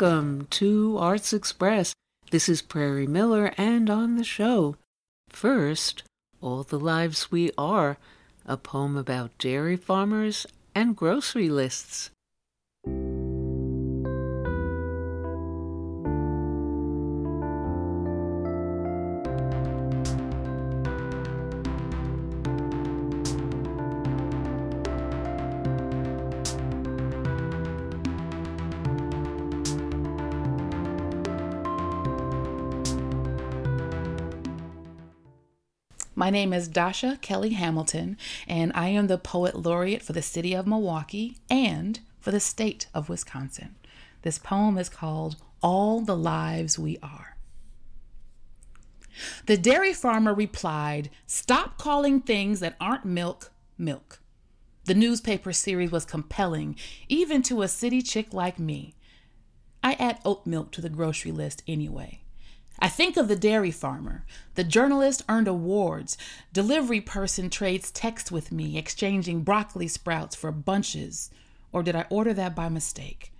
Welcome to Arts Express. This is Prairie Miller, and on the show, first, All the Lives We Are, a poem about dairy farmers and grocery lists. My name is Dasha Kelly Hamilton, and I am the Poet Laureate for the City of Milwaukee and for the State of Wisconsin. This poem is called All the Lives We Are. The dairy farmer replied, Stop calling things that aren't milk, milk. The newspaper series was compelling, even to a city chick like me. I add oat milk to the grocery list anyway. I think of the dairy farmer. The journalist earned awards. Delivery person trades text with me, exchanging broccoli sprouts for bunches. Or did I order that by mistake?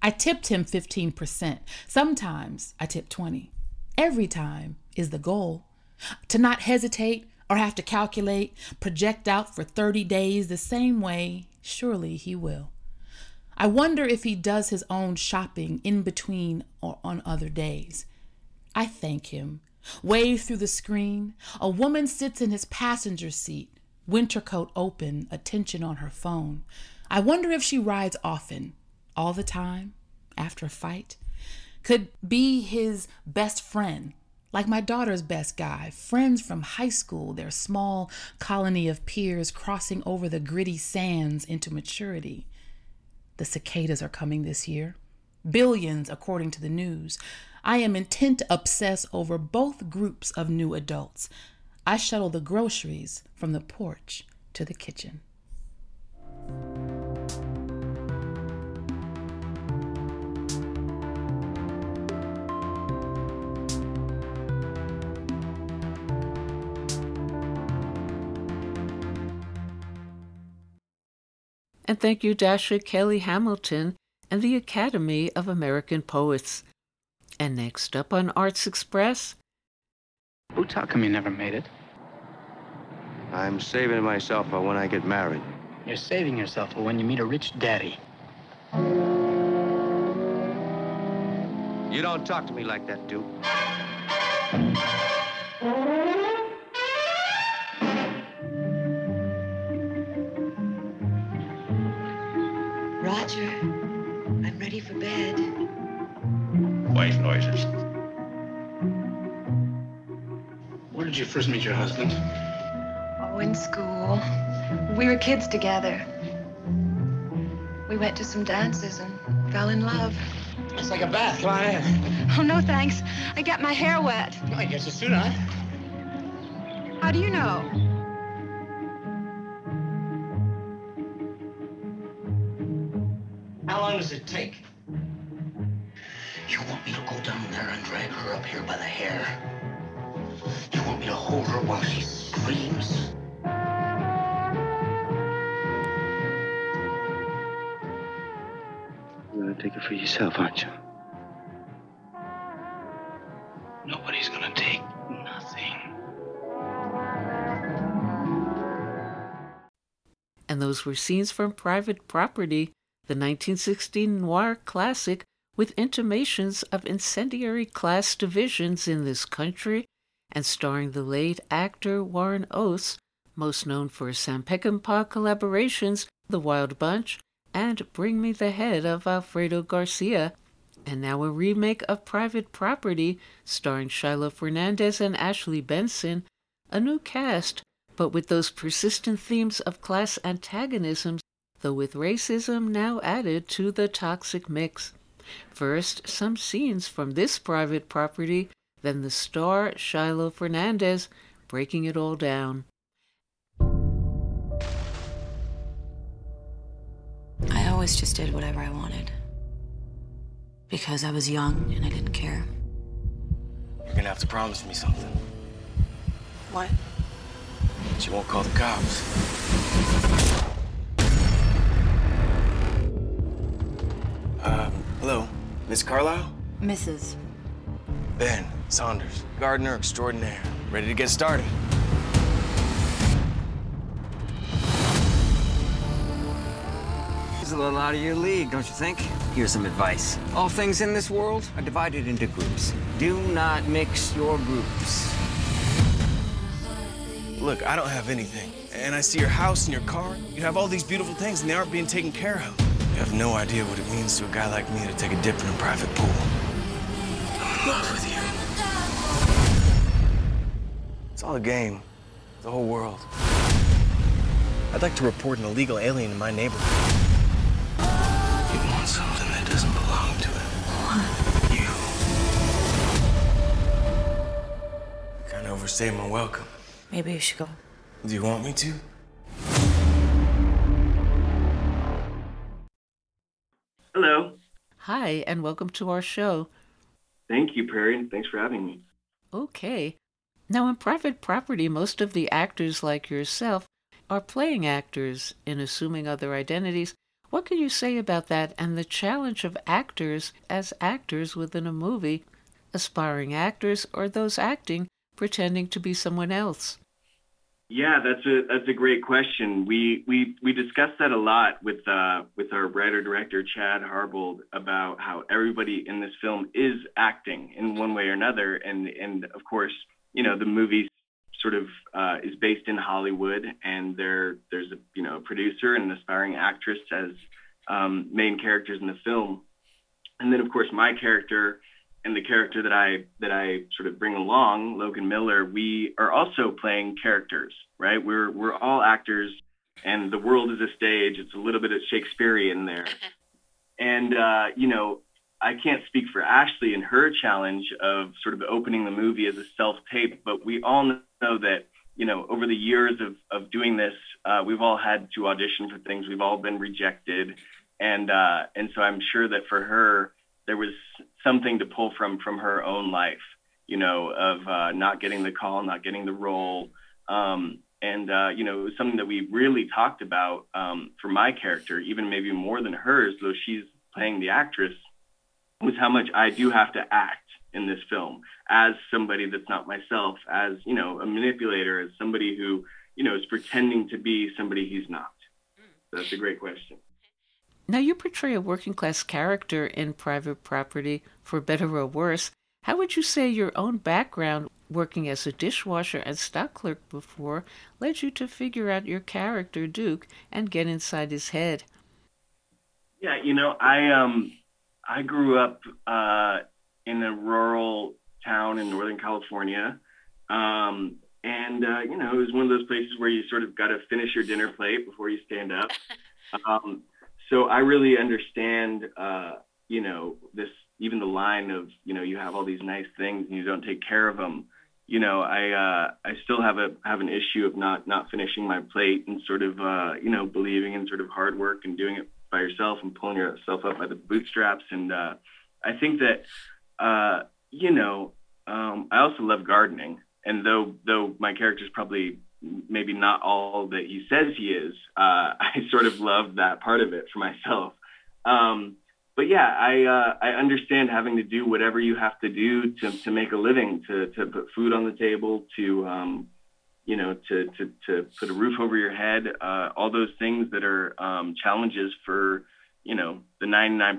I tipped him 15%. Sometimes I tip 20. Every time is the goal. To not hesitate or have to calculate, project out for 30 days the same way, surely he will. I wonder if he does his own shopping in between or on other days. I thank him. Wave through the screen. A woman sits in his passenger seat, winter coat open, attention on her phone. I wonder if she rides often, all the time, after a fight. Could be his best friend, like my daughter's best guy, friends from high school, their small colony of peers crossing over the gritty sands into maturity. The cicadas are coming this year. Billions, according to the news. I am intent to obsess over both groups of new adults. I shuttle the groceries from the porch to the kitchen. And thank you, Dasha Kelly Hamilton and the Academy of American Poets. And next up on Arts Express. Boots, how come you never made it? I'm saving myself for when I get married. You're saving yourself for when you meet a rich daddy. You don't talk to me like that, Duke. Roger, I'm ready for bed. Wife noises. Where did you first meet your husband? Oh, in school. We were kids together. We went to some dances and fell in love. It's like a bath. Come on in. Oh, no thanks. I got my hair wet. I guess it's soon on. How do you know? How long does it take? Hair? You want me to hold her while she screams? You're gonna take it for yourself, aren't you? Nobody's gonna take nothing. And those were scenes from Private Property, the 1916 noir classic with intimations of incendiary class divisions in this country and starring the late actor Warren Oates, most known for Sam Peckinpah collaborations The Wild Bunch and Bring Me the Head of Alfredo Garcia, and now a remake of Private Property starring Shiloh Fernandez and Ashley Benson, a new cast, but with those persistent themes of class antagonisms, though with racism now added to the toxic mix. First, some scenes from this private property, then the star Shiloh Fernandez breaking it all down. I always just did whatever I wanted. Because I was young and I didn't care. You're gonna have to promise me something. What? That you won't call the cops. Um, Miss Carlisle? Mrs. Ben Saunders, gardener extraordinaire. Ready to get started. He's a little out of your league, don't you think? Here's some advice. All things in this world are divided into groups. Do not mix your groups. Look, I don't have anything. And I see your house and your car. You have all these beautiful things and they aren't being taken care of. You have no idea what it means to a guy like me to take a dip in a private pool. I'm in love with you. It's all a game. The whole world. I'd like to report an illegal alien in my neighborhood. He wants something that doesn't belong to him. What? You. Kind of overstayed my welcome. Maybe you should go. Do you want me to? Hi, and welcome to our show. Thank you, Prairie. and Thanks for having me. Okay. Now, in private property, most of the actors, like yourself, are playing actors in assuming other identities. What can you say about that and the challenge of actors as actors within a movie, aspiring actors or those acting pretending to be someone else? Yeah, that's a that's a great question. We we we discussed that a lot with uh, with our writer director Chad Harbold about how everybody in this film is acting in one way or another, and and of course, you know, the movie sort of uh, is based in Hollywood, and there there's a you know a producer and an aspiring actress as um, main characters in the film, and then of course my character and the character that I that I sort of bring along, Logan Miller, we are also playing characters, right? We're we're all actors, and the world is a stage. It's a little bit of Shakespearean there, and uh, you know, I can't speak for Ashley and her challenge of sort of opening the movie as a self tape, but we all know that you know over the years of of doing this, uh, we've all had to audition for things. We've all been rejected, and uh, and so I'm sure that for her there was something to pull from from her own life, you know, of uh, not getting the call, not getting the role. Um, and, uh, you know, it was something that we really talked about um, for my character, even maybe more than hers, though she's playing the actress, was how much I do have to act in this film as somebody that's not myself, as, you know, a manipulator, as somebody who, you know, is pretending to be somebody he's not. That's a great question. Now, you portray a working class character in private property, for better or worse. How would you say your own background, working as a dishwasher and stock clerk before, led you to figure out your character, Duke, and get inside his head? Yeah, you know, I um, I grew up uh, in a rural town in Northern California, um, and uh, you know, it was one of those places where you sort of got to finish your dinner plate before you stand up. Um, so I really understand, uh, you know, this even the line of, you know, you have all these nice things and you don't take care of them. You know, I uh, I still have a have an issue of not not finishing my plate and sort of uh, you know believing in sort of hard work and doing it by yourself and pulling yourself up by the bootstraps. And uh, I think that uh, you know um, I also love gardening. And though though my character is probably maybe not all that he says he is. Uh, I sort of love that part of it for myself. Um, but yeah, I uh, I understand having to do whatever you have to do to, to make a living, to, to put food on the table, to um, you know, to, to, to put a roof over your head, uh, all those things that are um, challenges for you know the 99%.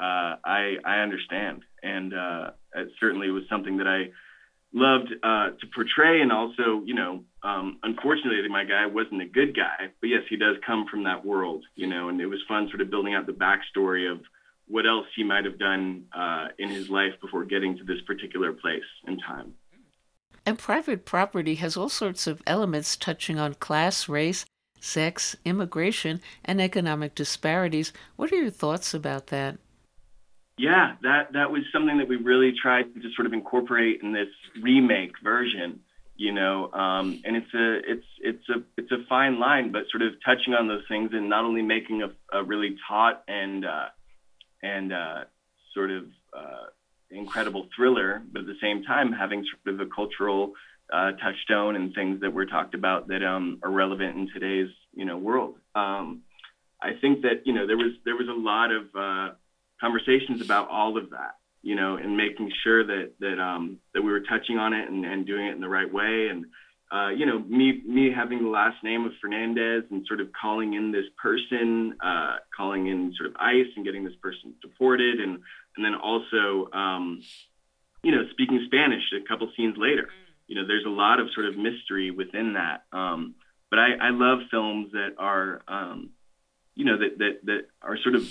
Uh, I I understand, and uh, it certainly was something that I loved uh, to portray, and also, you know, um, unfortunately, my guy wasn't a good guy, but yes, he does come from that world, you know, and it was fun sort of building out the backstory of what else he might have done uh, in his life before getting to this particular place and time. And private property has all sorts of elements touching on class, race, sex, immigration, and economic disparities. What are your thoughts about that? Yeah, that that was something that we really tried to sort of incorporate in this remake version, you know. Um, and it's a it's it's a it's a fine line, but sort of touching on those things and not only making a, a really taut and uh, and uh, sort of uh, incredible thriller, but at the same time having sort of a cultural uh, touchstone and things that were talked about that um, are relevant in today's you know world. Um, I think that you know there was there was a lot of uh, conversations about all of that, you know, and making sure that that um, that we were touching on it and, and doing it in the right way. And uh, you know, me me having the last name of Fernandez and sort of calling in this person, uh, calling in sort of ICE and getting this person deported, and and then also, um, you know, speaking Spanish a couple scenes later. You know, there's a lot of sort of mystery within that. Um, but I, I love films that are, um, you know, that that that are sort of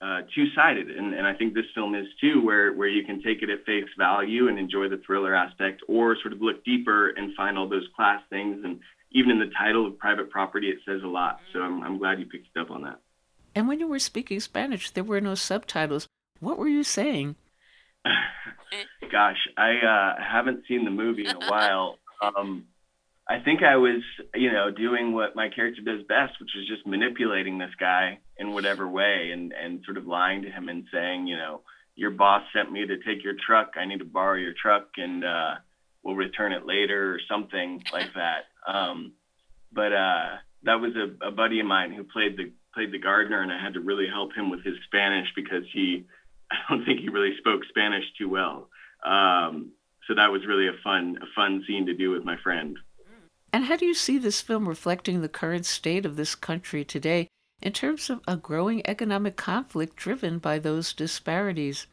uh, two-sided, and, and I think this film is too, where where you can take it at face value and enjoy the thriller aspect, or sort of look deeper and find all those class things. And even in the title of Private Property, it says a lot. So I'm I'm glad you picked up on that. And when you were speaking Spanish, there were no subtitles. What were you saying? Gosh, I uh, haven't seen the movie in a while. Um, I think I was, you know, doing what my character does best, which is just manipulating this guy in whatever way and, and sort of lying to him and saying, you know, your boss sent me to take your truck. I need to borrow your truck and uh, we'll return it later or something like that. Um, but uh, that was a, a buddy of mine who played the played the gardener, and I had to really help him with his Spanish because he, I don't think he really spoke Spanish too well. Um, so that was really a fun a fun scene to do with my friend. And how do you see this film reflecting the current state of this country today in terms of a growing economic conflict driven by those disparities?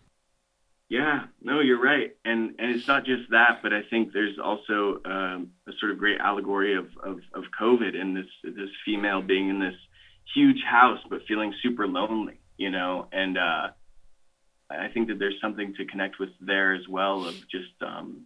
Yeah, no, you're right, and and it's not just that, but I think there's also um, a sort of great allegory of, of of COVID and this this female being in this huge house but feeling super lonely, you know, and uh, I think that there's something to connect with there as well of just um,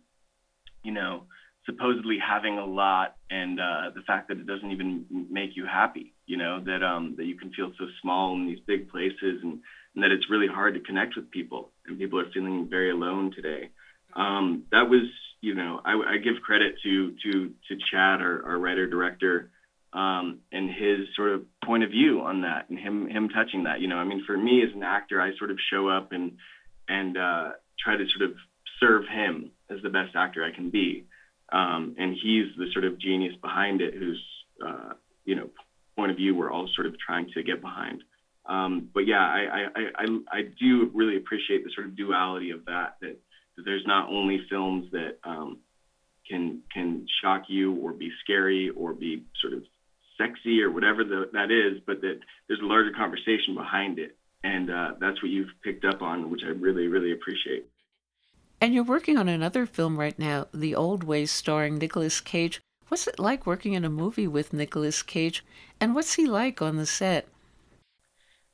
you know supposedly having a lot and uh, the fact that it doesn't even make you happy you know that um that you can feel so small in these big places and, and that it's really hard to connect with people and people are feeling very alone today. Um that was you know i, I give credit to to to chad our, our writer director um and his sort of point of view on that and him him touching that you know i mean for me as an actor i sort of show up and and uh try to sort of serve him as the best actor i can be um, and he's the sort of genius behind it, whose uh, you know point of view we're all sort of trying to get behind. Um, but yeah, I, I, I, I do really appreciate the sort of duality of that, that, that there's not only films that um, can can shock you or be scary or be sort of sexy or whatever the, that is, but that there's a larger conversation behind it. And uh, that's what you've picked up on, which I really, really appreciate. And you're working on another film right now, The Old Ways, starring Nicolas Cage. What's it like working in a movie with Nicolas Cage? And what's he like on the set?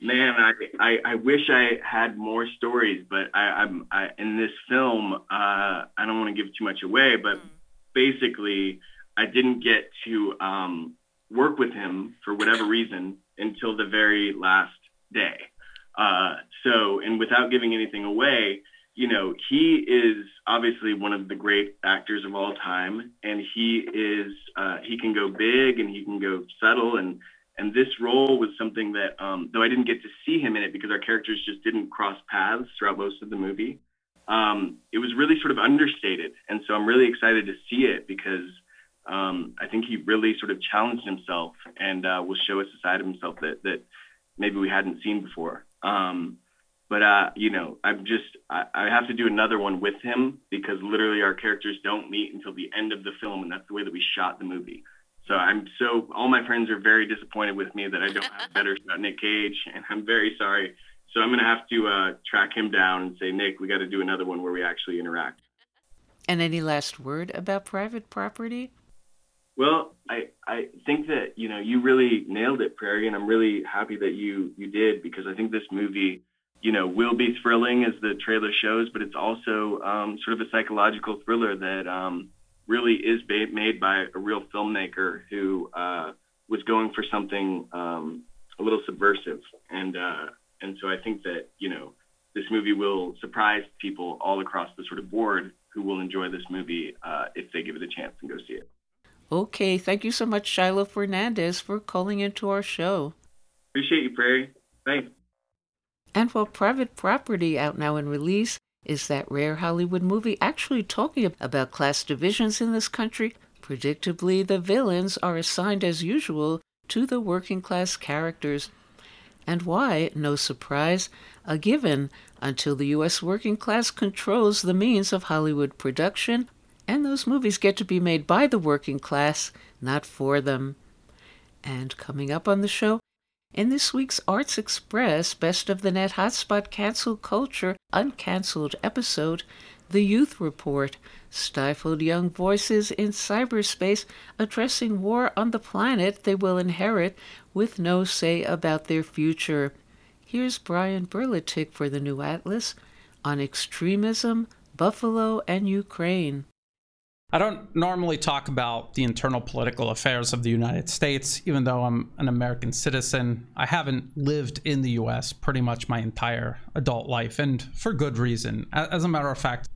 Man, I, I, I wish I had more stories, but I, I'm I, in this film. Uh, I don't want to give too much away, but basically, I didn't get to um, work with him for whatever reason until the very last day. Uh, so, and without giving anything away, you know, he is obviously one of the great actors of all time, and he is uh, he can go big and he can go subtle, and and this role was something that um, though I didn't get to see him in it because our characters just didn't cross paths throughout most of the movie, um, it was really sort of understated, and so I'm really excited to see it because um, I think he really sort of challenged himself and uh, will show us a side of himself that that maybe we hadn't seen before. Um, but uh, you know, I'm just I, I have to do another one with him because literally our characters don't meet until the end of the film, and that's the way that we shot the movie. So I'm so all my friends are very disappointed with me that I don't have better shot Nick Cage, and I'm very sorry. So I'm gonna have to uh, track him down and say, Nick, we got to do another one where we actually interact. And any last word about private property? Well, I, I think that you know you really nailed it, Prairie, and I'm really happy that you you did because I think this movie you know, will be thrilling as the trailer shows, but it's also um, sort of a psychological thriller that um, really is ba- made by a real filmmaker who uh, was going for something um, a little subversive, and uh, and so I think that you know this movie will surprise people all across the sort of board who will enjoy this movie uh, if they give it a chance and go see it. Okay, thank you so much, Shiloh Fernandez, for calling into our show. Appreciate you, Prairie. Thanks. And while Private Property, out now in release, is that rare Hollywood movie actually talking about class divisions in this country, predictably the villains are assigned as usual to the working class characters. and why, no surprise, a given until the U.S. working class controls the means of Hollywood production, and those movies get to be made by the working class, not for them. And coming up on the show, in this week's Arts Express Best of the Net Hotspot Cancel Culture Uncancelled episode, The Youth Report, stifled young voices in cyberspace addressing war on the planet they will inherit with no say about their future. Here's Brian Berletic for the New Atlas on extremism, Buffalo, and Ukraine. I don't normally talk about the internal political affairs of the United States, even though I'm an American citizen. I haven't lived in the US pretty much my entire adult life, and for good reason. As a matter of fact,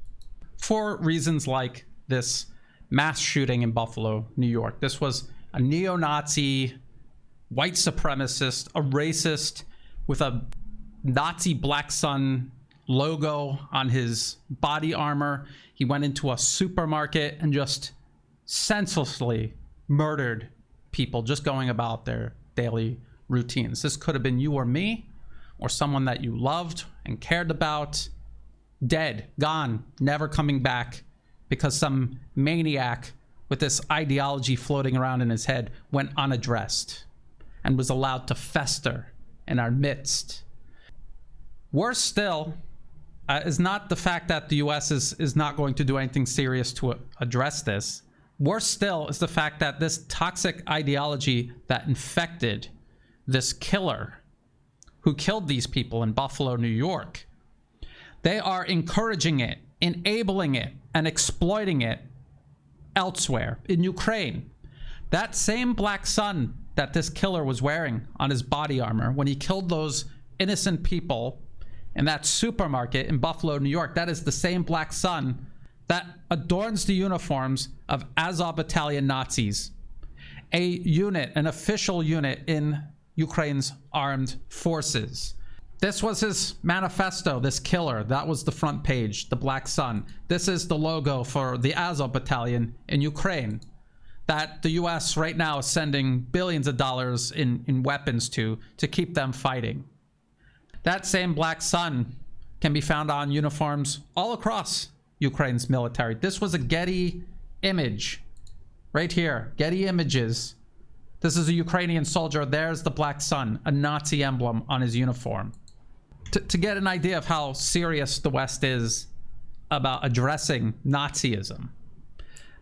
for reasons like this mass shooting in Buffalo, New York. This was a neo Nazi, white supremacist, a racist with a Nazi black sun logo on his body armor. He went into a supermarket and just senselessly murdered people just going about their daily routines. This could have been you or me, or someone that you loved and cared about, dead, gone, never coming back because some maniac with this ideology floating around in his head went unaddressed and was allowed to fester in our midst. Worse still, uh, is not the fact that the US is, is not going to do anything serious to address this. Worse still is the fact that this toxic ideology that infected this killer who killed these people in Buffalo, New York, they are encouraging it, enabling it, and exploiting it elsewhere in Ukraine. That same black sun that this killer was wearing on his body armor when he killed those innocent people in that supermarket in Buffalo, New York. That is the same black sun that adorns the uniforms of Azov Battalion Nazis, a unit, an official unit in Ukraine's armed forces. This was his manifesto, this killer. That was the front page, the black sun. This is the logo for the Azov Battalion in Ukraine that the US right now is sending billions of dollars in, in weapons to to keep them fighting. That same black sun can be found on uniforms all across Ukraine's military. This was a Getty image right here. Getty images. This is a Ukrainian soldier. There's the black sun, a Nazi emblem on his uniform. To, to get an idea of how serious the West is about addressing Nazism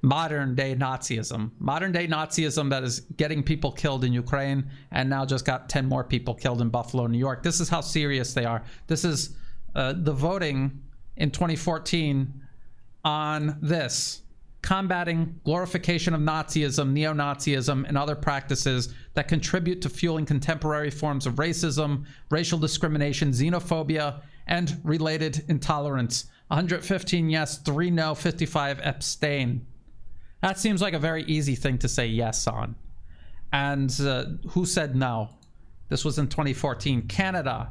modern day Nazism. Modern day Nazism that is getting people killed in Ukraine and now just got 10 more people killed in Buffalo, New York. This is how serious they are. This is uh, the voting in 2014 on this combating glorification of Nazism, neo Nazism, and other practices that contribute to fueling contemporary forms of racism, racial discrimination, xenophobia, and related intolerance. 115 yes, 3 no, 55 abstain. That seems like a very easy thing to say yes on. And uh, who said no? This was in 2014. Canada.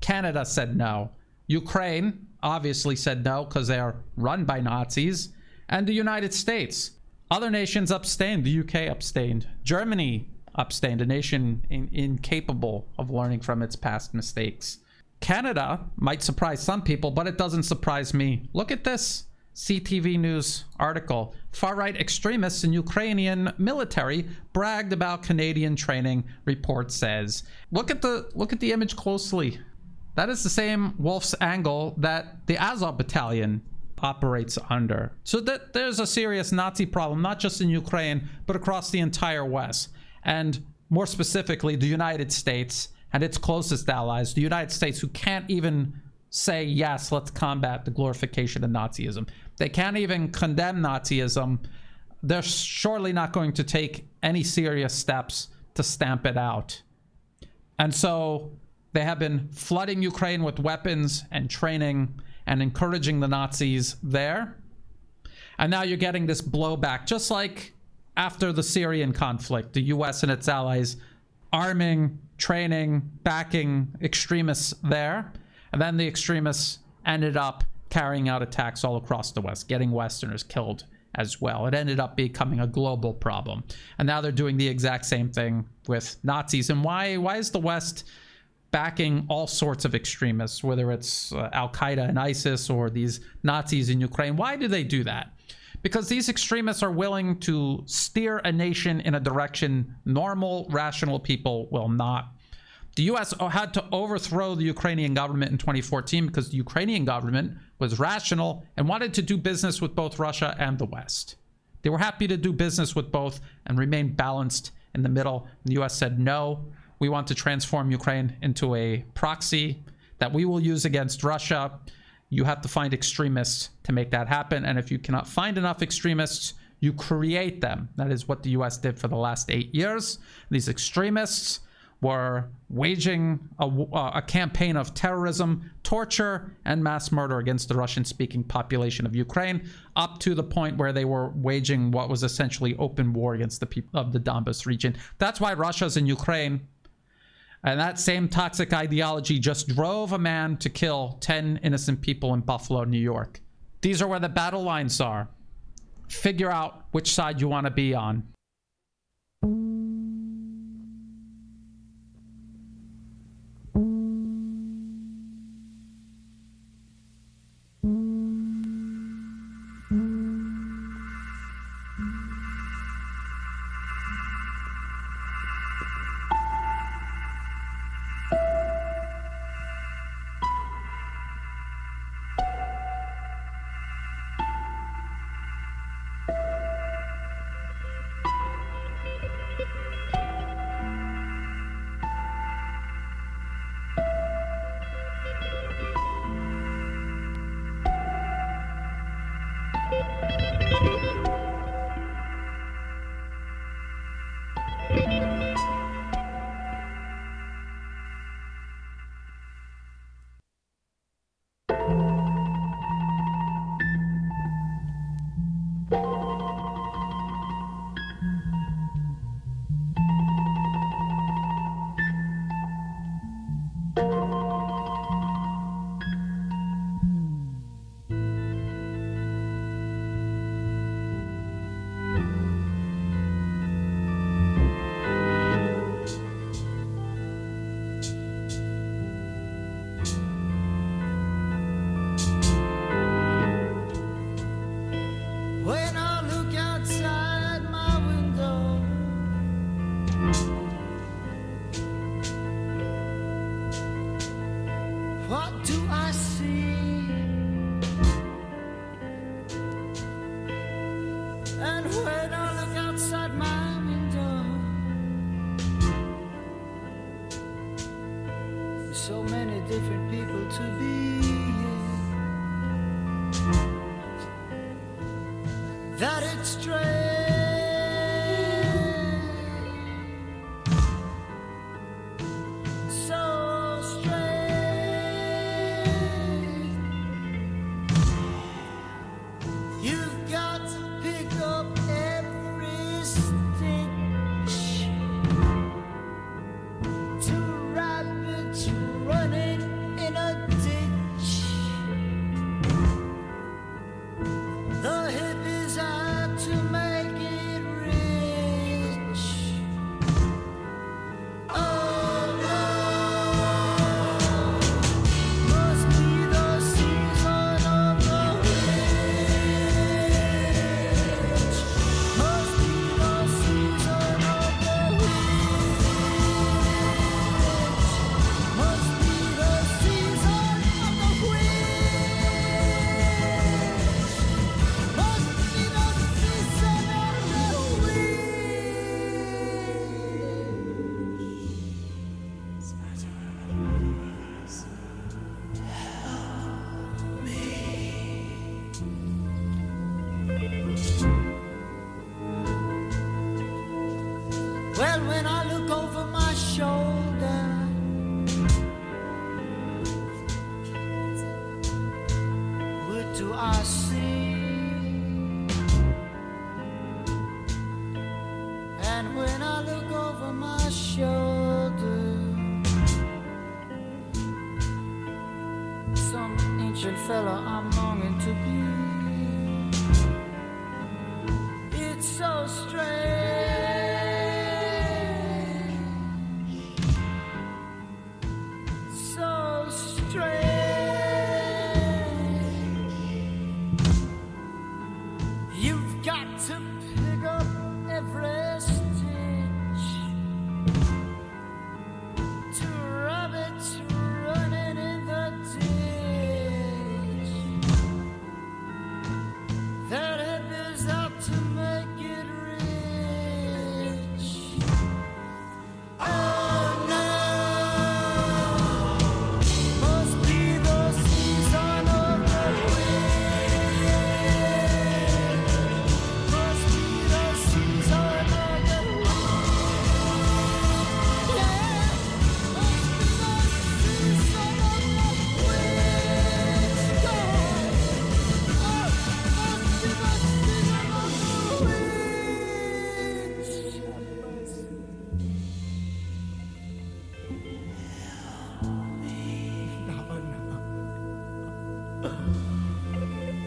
Canada said no. Ukraine obviously said no because they are run by Nazis. And the United States. Other nations abstained. The UK abstained. Germany abstained, a nation in- incapable of learning from its past mistakes. Canada might surprise some people, but it doesn't surprise me. Look at this. CTV News article. Far right extremists in Ukrainian military bragged about Canadian training, report says. Look at the look at the image closely. That is the same Wolfsangel that the Azov battalion operates under. So that there's a serious Nazi problem, not just in Ukraine, but across the entire West. And more specifically, the United States and its closest allies, the United States, who can't even say, yes, let's combat the glorification of Nazism. They can't even condemn Nazism. They're surely not going to take any serious steps to stamp it out. And so they have been flooding Ukraine with weapons and training and encouraging the Nazis there. And now you're getting this blowback, just like after the Syrian conflict, the US and its allies arming, training, backing extremists there. And then the extremists ended up carrying out attacks all across the West, getting Westerners killed as well. It ended up becoming a global problem. And now they're doing the exact same thing with Nazis. And why why is the West backing all sorts of extremists, whether it's uh, Al Qaeda and ISIS or these Nazis in Ukraine. Why do they do that? Because these extremists are willing to steer a nation in a direction normal, rational people will not. The US had to overthrow the Ukrainian government in 2014 because the Ukrainian government was rational and wanted to do business with both Russia and the West. They were happy to do business with both and remain balanced in the middle. The US said, no, we want to transform Ukraine into a proxy that we will use against Russia. You have to find extremists to make that happen. And if you cannot find enough extremists, you create them. That is what the US did for the last eight years. These extremists were waging a, uh, a, campaign of terrorism, torture, and mass murder against the Russian speaking population of Ukraine, up to the point where they were waging what was essentially open war against the people of the Donbas region. That's why Russia's in Ukraine. And that same toxic ideology just drove a man to kill 10 innocent people in Buffalo, New York. These are where the battle lines are. Figure out which side you want to be on. What do Well, when I look over my shoulder, what do I see? And when I look over my shoulder, some ancient fella I'm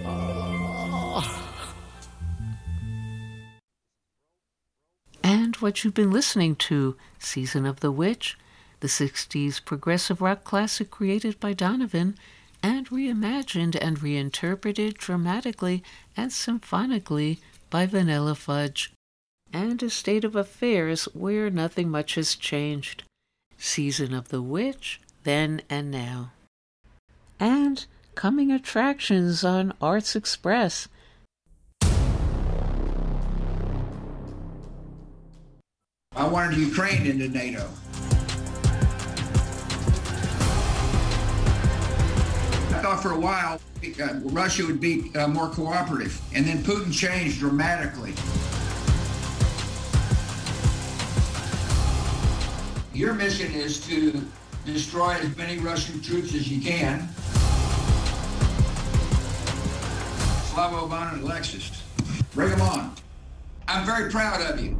Ah. And what you've been listening to, Season of the Witch, the 60s progressive rock classic created by Donovan and reimagined and reinterpreted dramatically and symphonically by Vanilla Fudge, and a state of affairs where nothing much has changed. Season of the Witch, then and now. And coming attractions on Arts Express. I wanted Ukraine into NATO. I thought for a while uh, Russia would be uh, more cooperative, and then Putin changed dramatically. Your mission is to destroy as many Russian troops as you can. Slava Obama and Alexis, bring them on. I'm very proud of you.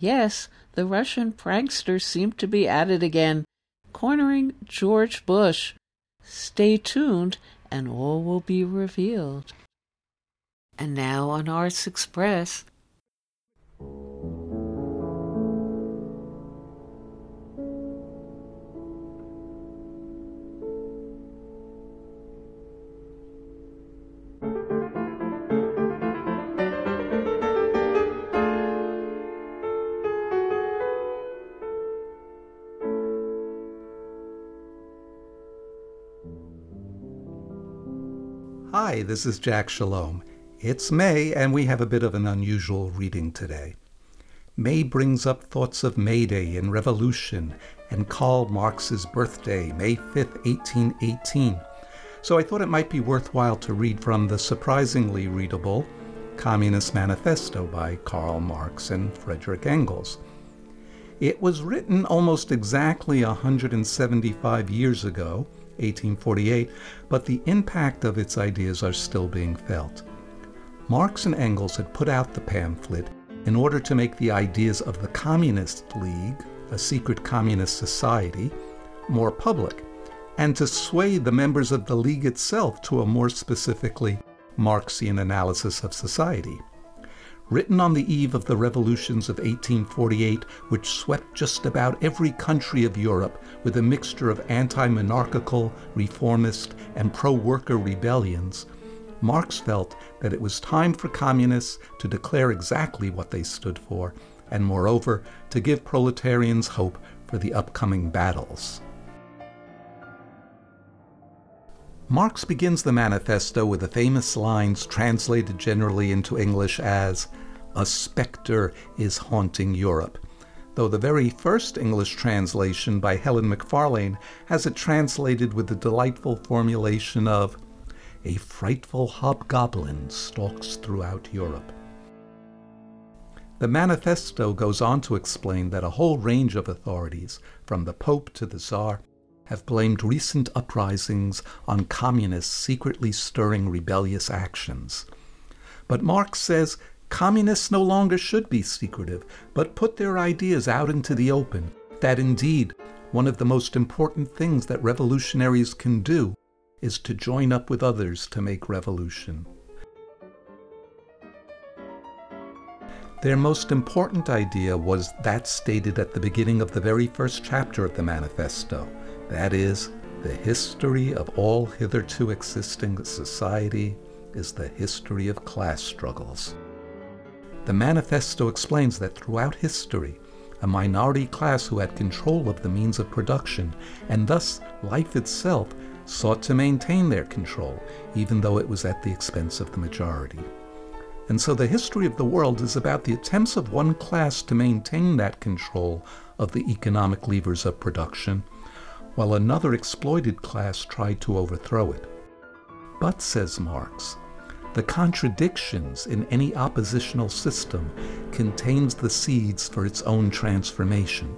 Yes, the Russian pranksters seem to be at it again, cornering George Bush. Stay tuned, and all will be revealed. And now on Arts Express. Hi, this is Jack Shalom. It's May, and we have a bit of an unusual reading today. May brings up thoughts of May Day and revolution and Karl Marx's birthday, May 5th, 1818. So I thought it might be worthwhile to read from the surprisingly readable Communist Manifesto by Karl Marx and Frederick Engels. It was written almost exactly 175 years ago 1848, but the impact of its ideas are still being felt. Marx and Engels had put out the pamphlet in order to make the ideas of the Communist League, a secret communist society, more public, and to sway the members of the League itself to a more specifically Marxian analysis of society written on the eve of the revolutions of 1848, which swept just about every country of Europe with a mixture of anti monarchical, reformist, and pro worker rebellions, Marx felt that it was time for communists to declare exactly what they stood for, and moreover, to give proletarians hope for the upcoming battles. Marx begins the manifesto with the famous lines translated generally into English as, A specter is haunting Europe, though the very first English translation by Helen Macfarlane has it translated with the delightful formulation of, A frightful hobgoblin stalks throughout Europe. The manifesto goes on to explain that a whole range of authorities, from the Pope to the Tsar, have blamed recent uprisings on communists secretly stirring rebellious actions. But Marx says communists no longer should be secretive, but put their ideas out into the open, that indeed one of the most important things that revolutionaries can do is to join up with others to make revolution. Their most important idea was that stated at the beginning of the very first chapter of the manifesto that is, the history of all hitherto existing society is the history of class struggles. The manifesto explains that throughout history, a minority class who had control of the means of production, and thus life itself, sought to maintain their control, even though it was at the expense of the majority. And so the history of the world is about the attempts of one class to maintain that control of the economic levers of production while another exploited class tried to overthrow it. But, says Marx, the contradictions in any oppositional system contains the seeds for its own transformation.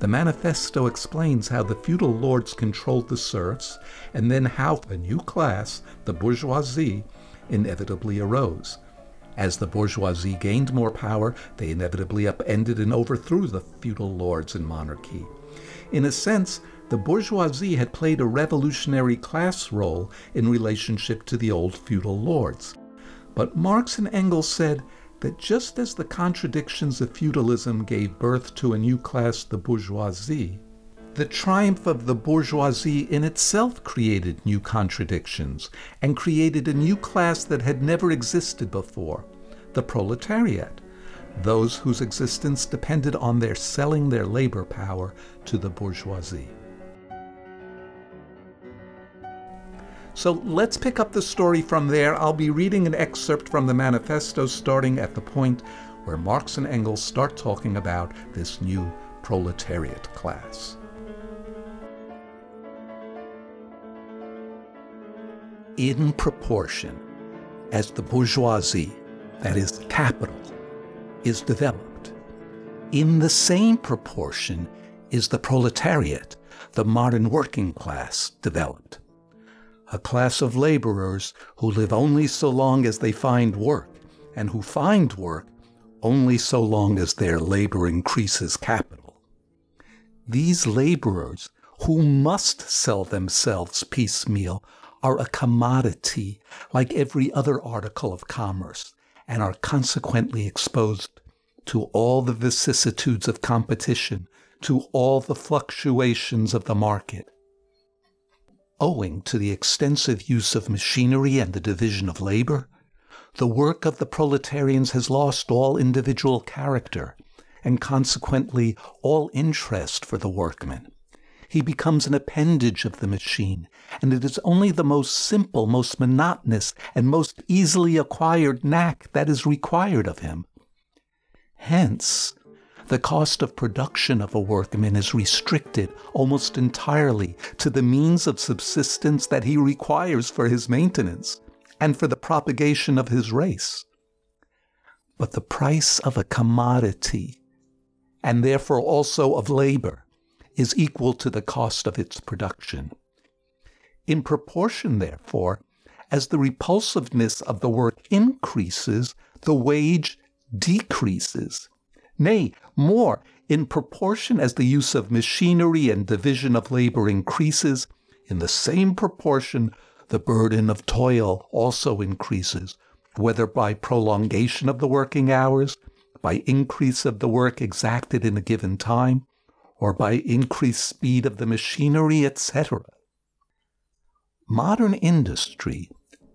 The manifesto explains how the feudal lords controlled the serfs, and then how a new class, the bourgeoisie, inevitably arose. As the bourgeoisie gained more power, they inevitably upended and overthrew the feudal lords and monarchy. In a sense, the bourgeoisie had played a revolutionary class role in relationship to the old feudal lords. But Marx and Engels said that just as the contradictions of feudalism gave birth to a new class, the bourgeoisie, the triumph of the bourgeoisie in itself created new contradictions and created a new class that had never existed before the proletariat, those whose existence depended on their selling their labor power to the bourgeoisie. So let's pick up the story from there. I'll be reading an excerpt from the manifesto starting at the point where Marx and Engels start talking about this new proletariat class. In proportion as the bourgeoisie, that is, capital, is developed, in the same proportion is the proletariat, the modern working class, developed a class of laborers who live only so long as they find work, and who find work only so long as their labor increases capital. These laborers, who must sell themselves piecemeal, are a commodity like every other article of commerce, and are consequently exposed to all the vicissitudes of competition, to all the fluctuations of the market owing to the extensive use of machinery and the division of labor, the work of the proletarians has lost all individual character and consequently all interest for the workman. He becomes an appendage of the machine, and it is only the most simple, most monotonous, and most easily acquired knack that is required of him. Hence, the cost of production of a workman is restricted almost entirely to the means of subsistence that he requires for his maintenance and for the propagation of his race. But the price of a commodity, and therefore also of labor, is equal to the cost of its production. In proportion, therefore, as the repulsiveness of the work increases, the wage decreases. Nay, more, in proportion as the use of machinery and division of labor increases, in the same proportion the burden of toil also increases, whether by prolongation of the working hours, by increase of the work exacted in a given time, or by increased speed of the machinery, etc. Modern industry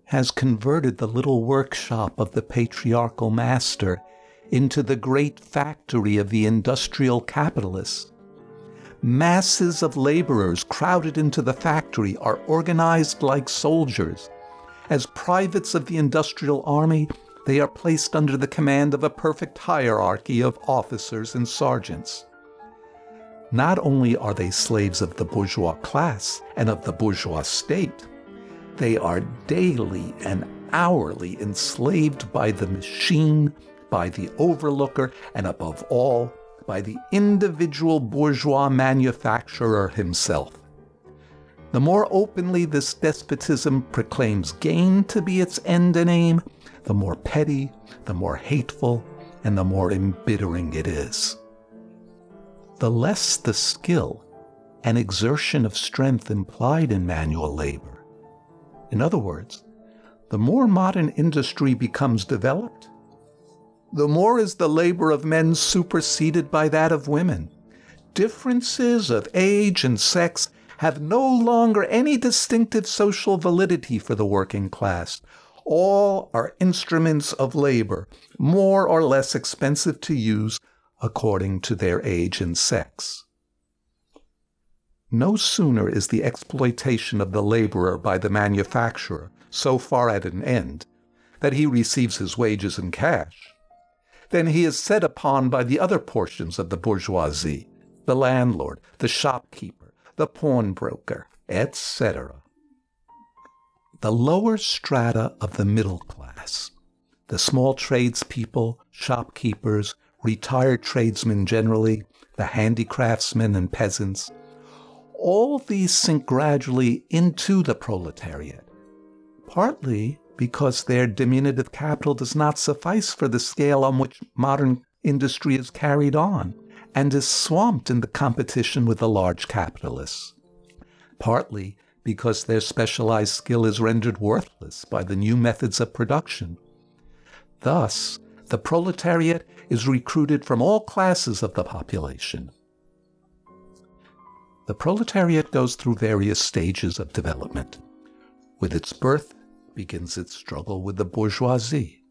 has converted the little workshop of the patriarchal master into the great factory of the industrial capitalists. Masses of laborers crowded into the factory are organized like soldiers. As privates of the industrial army, they are placed under the command of a perfect hierarchy of officers and sergeants. Not only are they slaves of the bourgeois class and of the bourgeois state, they are daily and hourly enslaved by the machine by the overlooker, and above all, by the individual bourgeois manufacturer himself. The more openly this despotism proclaims gain to be its end and aim, the more petty, the more hateful, and the more embittering it is. The less the skill and exertion of strength implied in manual labor. In other words, the more modern industry becomes developed, the more is the labor of men superseded by that of women. Differences of age and sex have no longer any distinctive social validity for the working class. All are instruments of labor, more or less expensive to use according to their age and sex. No sooner is the exploitation of the laborer by the manufacturer so far at an end that he receives his wages in cash then he is set upon by the other portions of the bourgeoisie the landlord, the shopkeeper, the pawnbroker, etc. The lower strata of the middle class, the small tradespeople, shopkeepers, retired tradesmen generally, the handicraftsmen and peasants, all these sink gradually into the proletariat, partly because their diminutive capital does not suffice for the scale on which modern industry is carried on and is swamped in the competition with the large capitalists. partly because their specialized skill is rendered worthless by the new methods of production. Thus, the proletariat is recruited from all classes of the population. The proletariat goes through various stages of development. With its birth begins its struggle with the bourgeoisie.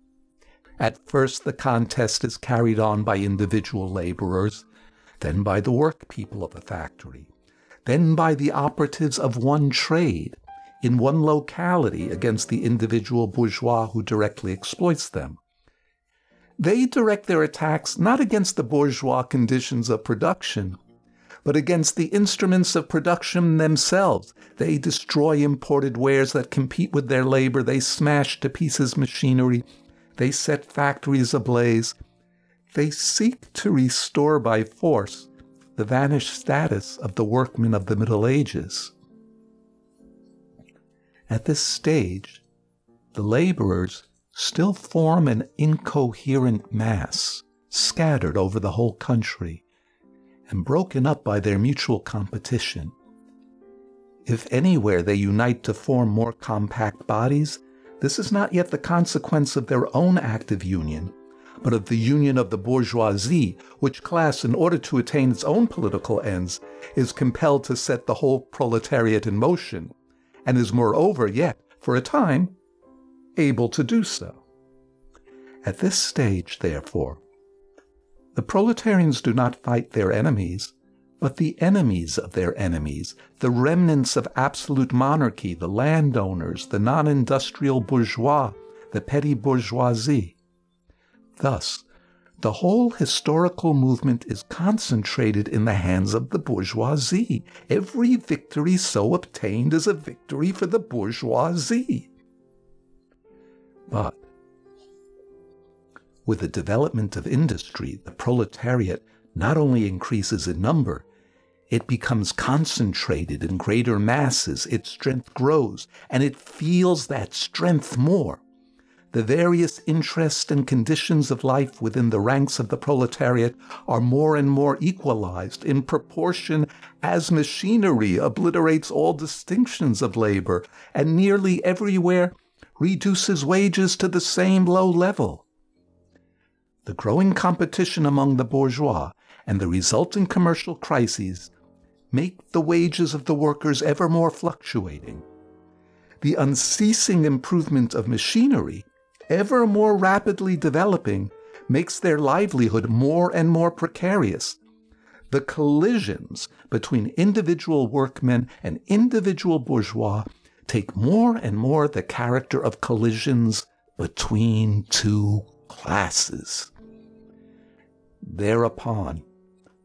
At first, the contest is carried on by individual laborers, then by the workpeople of a factory, then by the operatives of one trade in one locality against the individual bourgeois who directly exploits them. They direct their attacks not against the bourgeois conditions of production, but against the instruments of production themselves. They destroy imported wares that compete with their labor. They smash to pieces machinery. They set factories ablaze. They seek to restore by force the vanished status of the workmen of the Middle Ages. At this stage, the laborers still form an incoherent mass, scattered over the whole country and broken up by their mutual competition. If anywhere they unite to form more compact bodies, this is not yet the consequence of their own active union, but of the union of the bourgeoisie, which class, in order to attain its own political ends, is compelled to set the whole proletariat in motion, and is moreover yet, for a time, able to do so. At this stage, therefore, the proletarians do not fight their enemies, but the enemies of their enemies, the remnants of absolute monarchy, the landowners, the non industrial bourgeois, the petty bourgeoisie. Thus, the whole historical movement is concentrated in the hands of the bourgeoisie. Every victory so obtained is a victory for the bourgeoisie. But with the development of industry, the proletariat not only increases in number, it becomes concentrated in greater masses, its strength grows, and it feels that strength more. The various interests and conditions of life within the ranks of the proletariat are more and more equalized in proportion as machinery obliterates all distinctions of labor and nearly everywhere reduces wages to the same low level. The growing competition among the bourgeois and the resulting commercial crises make the wages of the workers ever more fluctuating. The unceasing improvement of machinery, ever more rapidly developing, makes their livelihood more and more precarious. The collisions between individual workmen and individual bourgeois take more and more the character of collisions between two classes. Thereupon,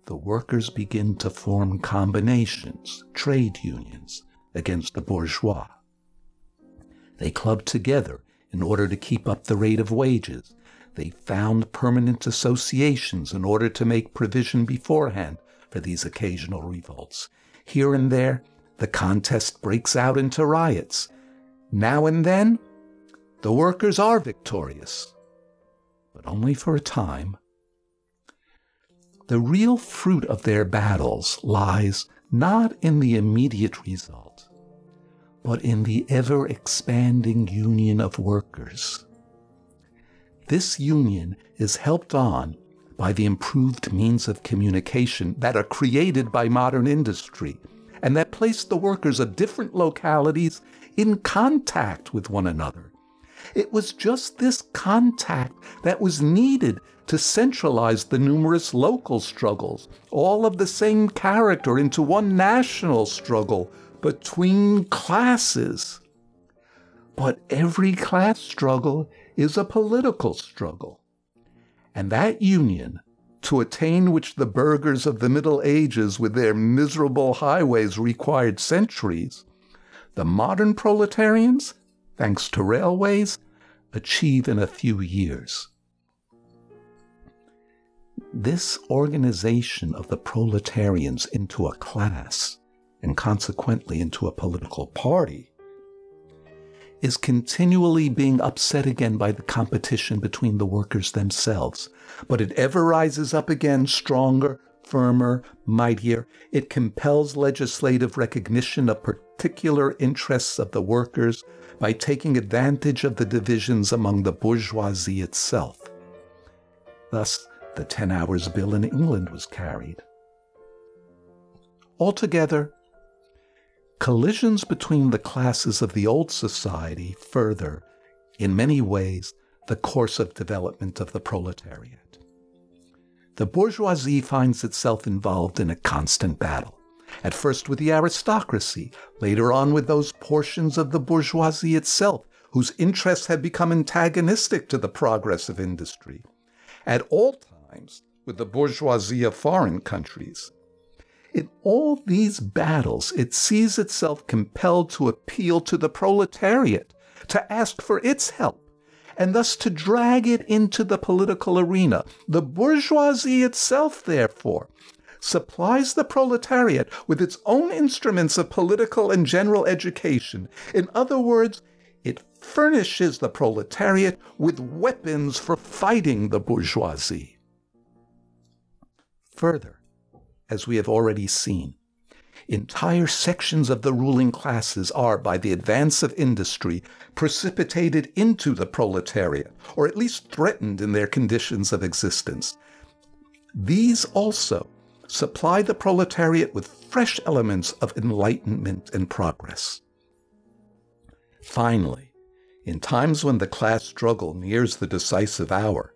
the workers begin to form combinations, trade unions, against the bourgeois. They club together in order to keep up the rate of wages. They found permanent associations in order to make provision beforehand for these occasional revolts. Here and there, the contest breaks out into riots. Now and then, the workers are victorious, but only for a time. The real fruit of their battles lies not in the immediate result, but in the ever expanding union of workers. This union is helped on by the improved means of communication that are created by modern industry and that place the workers of different localities in contact with one another. It was just this contact that was needed to centralize the numerous local struggles, all of the same character, into one national struggle between classes. But every class struggle is a political struggle. And that union to attain which the burghers of the Middle Ages with their miserable highways required centuries, the modern proletarians, thanks to railways, achieve in a few years. This organization of the proletarians into a class, and consequently into a political party, is continually being upset again by the competition between the workers themselves, but it ever rises up again stronger, firmer, mightier. It compels legislative recognition of particular interests of the workers by taking advantage of the divisions among the bourgeoisie itself. Thus, the 10 Hours Bill in England was carried. Altogether, collisions between the classes of the old society further, in many ways, the course of development of the proletariat. The bourgeoisie finds itself involved in a constant battle, at first with the aristocracy, later on with those portions of the bourgeoisie itself whose interests have become antagonistic to the progress of industry, at all times with the bourgeoisie of foreign countries. In all these battles, it sees itself compelled to appeal to the proletariat, to ask for its help, and thus to drag it into the political arena. The bourgeoisie itself, therefore, supplies the proletariat with its own instruments of political and general education. In other words, it furnishes the proletariat with weapons for fighting the bourgeoisie. Further, as we have already seen, entire sections of the ruling classes are, by the advance of industry, precipitated into the proletariat, or at least threatened in their conditions of existence. These also supply the proletariat with fresh elements of enlightenment and progress. Finally, in times when the class struggle nears the decisive hour,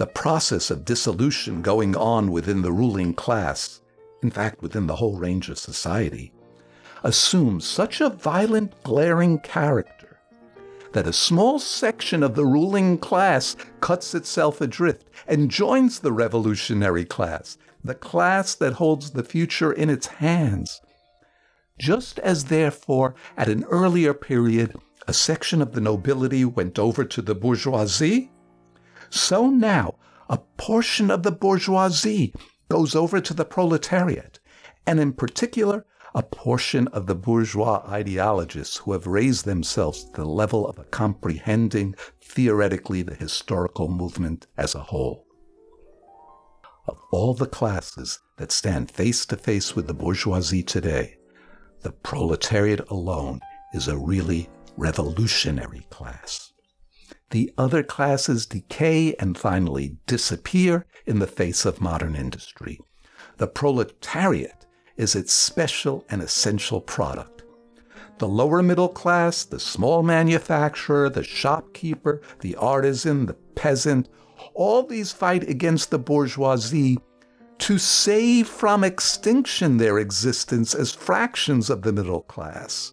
the process of dissolution going on within the ruling class, in fact, within the whole range of society, assumes such a violent, glaring character that a small section of the ruling class cuts itself adrift and joins the revolutionary class, the class that holds the future in its hands. Just as, therefore, at an earlier period, a section of the nobility went over to the bourgeoisie, so now a portion of the bourgeoisie goes over to the proletariat, and in particular, a portion of the bourgeois ideologists who have raised themselves to the level of comprehending theoretically the historical movement as a whole. Of all the classes that stand face to face with the bourgeoisie today, the proletariat alone is a really revolutionary class. The other classes decay and finally disappear in the face of modern industry. The proletariat is its special and essential product. The lower middle class, the small manufacturer, the shopkeeper, the artisan, the peasant, all these fight against the bourgeoisie to save from extinction their existence as fractions of the middle class.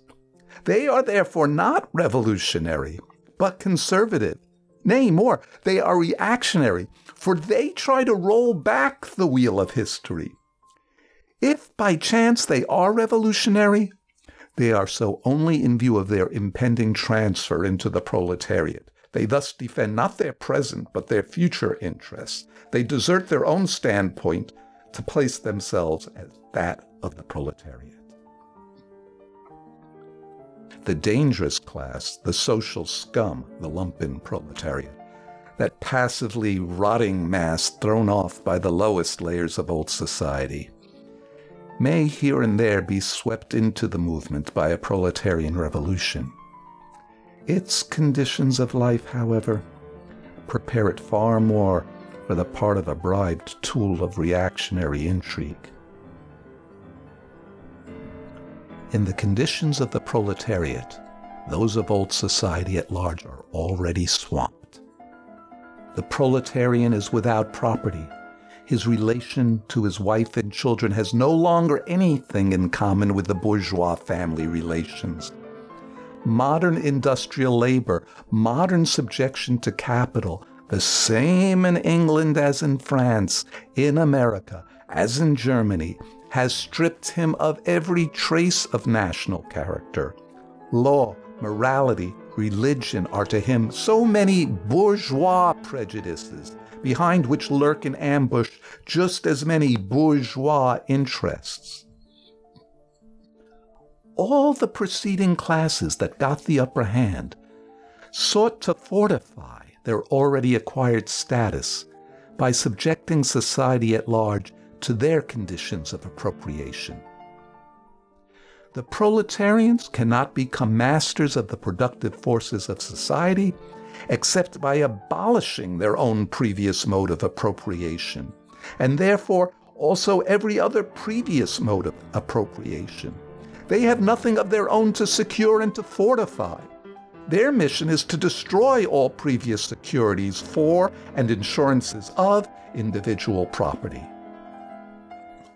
They are therefore not revolutionary, but conservative. Nay, more, they are reactionary, for they try to roll back the wheel of history. If by chance they are revolutionary, they are so only in view of their impending transfer into the proletariat. They thus defend not their present, but their future interests. They desert their own standpoint to place themselves as that of the proletariat the dangerous class, the social scum, the lumpen proletariat, that passively rotting mass thrown off by the lowest layers of old society, may here and there be swept into the movement by a proletarian revolution. Its conditions of life, however, prepare it far more for the part of a bribed tool of reactionary intrigue. In the conditions of the proletariat, those of old society at large are already swamped. The proletarian is without property. His relation to his wife and children has no longer anything in common with the bourgeois family relations. Modern industrial labor, modern subjection to capital, the same in England as in France, in America as in Germany, has stripped him of every trace of national character. Law, morality, religion are to him so many bourgeois prejudices, behind which lurk in ambush just as many bourgeois interests. All the preceding classes that got the upper hand sought to fortify their already acquired status by subjecting society at large to their conditions of appropriation. The proletarians cannot become masters of the productive forces of society except by abolishing their own previous mode of appropriation, and therefore also every other previous mode of appropriation. They have nothing of their own to secure and to fortify. Their mission is to destroy all previous securities for and insurances of individual property.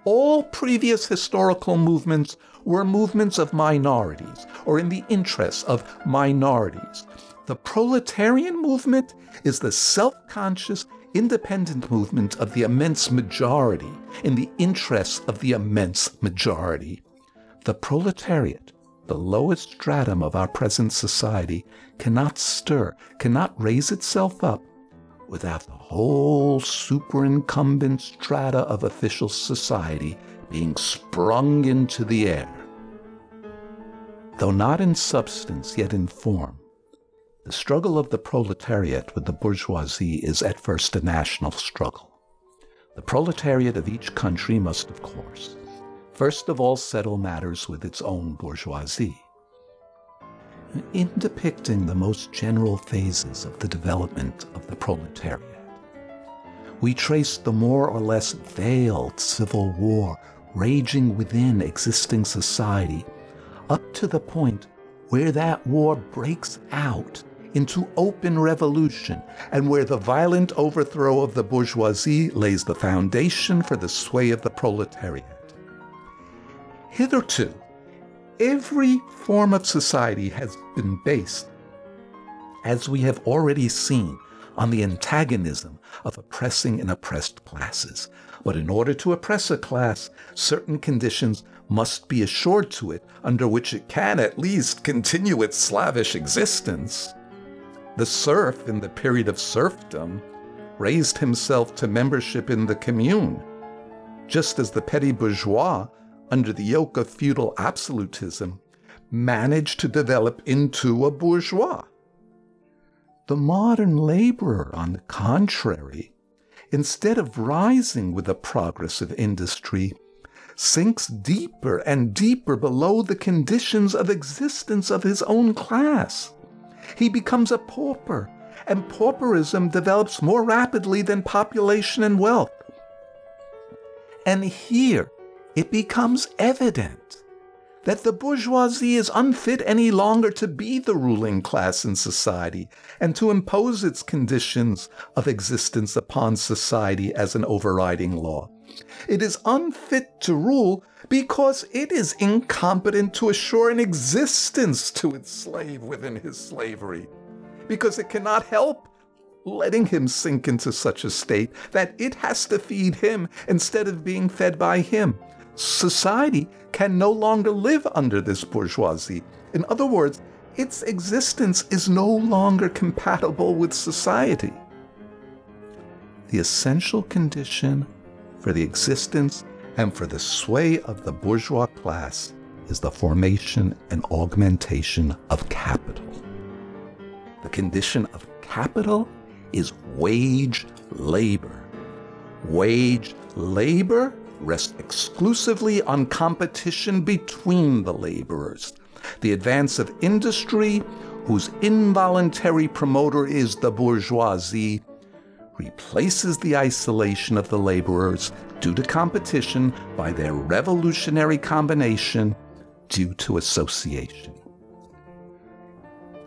All previous historical movements were movements of minorities or in the interests of minorities. The proletarian movement is the self conscious, independent movement of the immense majority in the interests of the immense majority. The proletariat, the lowest stratum of our present society, cannot stir, cannot raise itself up without the whole superincumbent strata of official society being sprung into the air. Though not in substance, yet in form, the struggle of the proletariat with the bourgeoisie is at first a national struggle. The proletariat of each country must, of course, first of all settle matters with its own bourgeoisie. In depicting the most general phases of the development of the proletariat, we trace the more or less veiled civil war raging within existing society up to the point where that war breaks out into open revolution and where the violent overthrow of the bourgeoisie lays the foundation for the sway of the proletariat. Hitherto, every form of society has been based, as we have already seen, on the antagonism of oppressing and oppressed classes. But in order to oppress a class, certain conditions must be assured to it under which it can at least continue its slavish existence. The serf, in the period of serfdom, raised himself to membership in the commune, just as the petty bourgeois, under the yoke of feudal absolutism, managed to develop into a bourgeois. The modern laborer, on the contrary, instead of rising with the progress of industry, sinks deeper and deeper below the conditions of existence of his own class. He becomes a pauper, and pauperism develops more rapidly than population and wealth. And here it becomes evident that the bourgeoisie is unfit any longer to be the ruling class in society and to impose its conditions of existence upon society as an overriding law. It is unfit to rule because it is incompetent to assure an existence to its slave within his slavery, because it cannot help letting him sink into such a state that it has to feed him instead of being fed by him. Society can no longer live under this bourgeoisie. In other words, its existence is no longer compatible with society. The essential condition for the existence and for the sway of the bourgeois class is the formation and augmentation of capital. The condition of capital is wage labor. Wage labor rests exclusively on competition between the laborers. The advance of industry, whose involuntary promoter is the bourgeoisie, replaces the isolation of the laborers due to competition by their revolutionary combination due to association.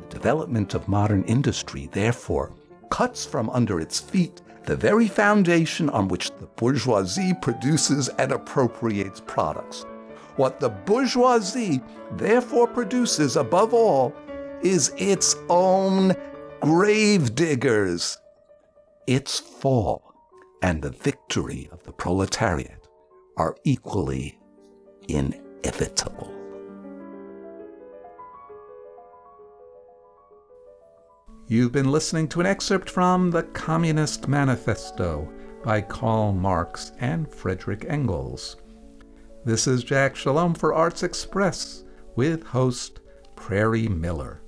The development of modern industry, therefore, cuts from under its feet the very foundation on which the bourgeoisie produces and appropriates products. What the bourgeoisie therefore produces above all is its own grave diggers its fall and the victory of the proletariat are equally inevitable. You've been listening to an excerpt from The Communist Manifesto by Karl Marx and Frederick Engels. This is Jack Shalom for Arts Express with host Prairie Miller.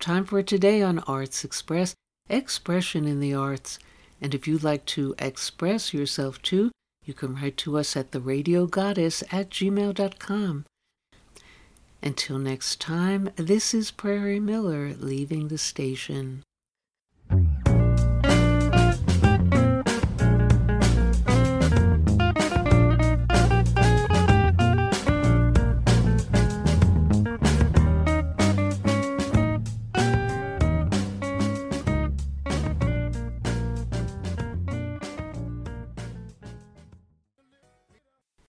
Time for today on Arts Express, Expression in the Arts. And if you'd like to express yourself too, you can write to us at the radio goddess at gmail.com. Until next time, this is Prairie Miller leaving the station.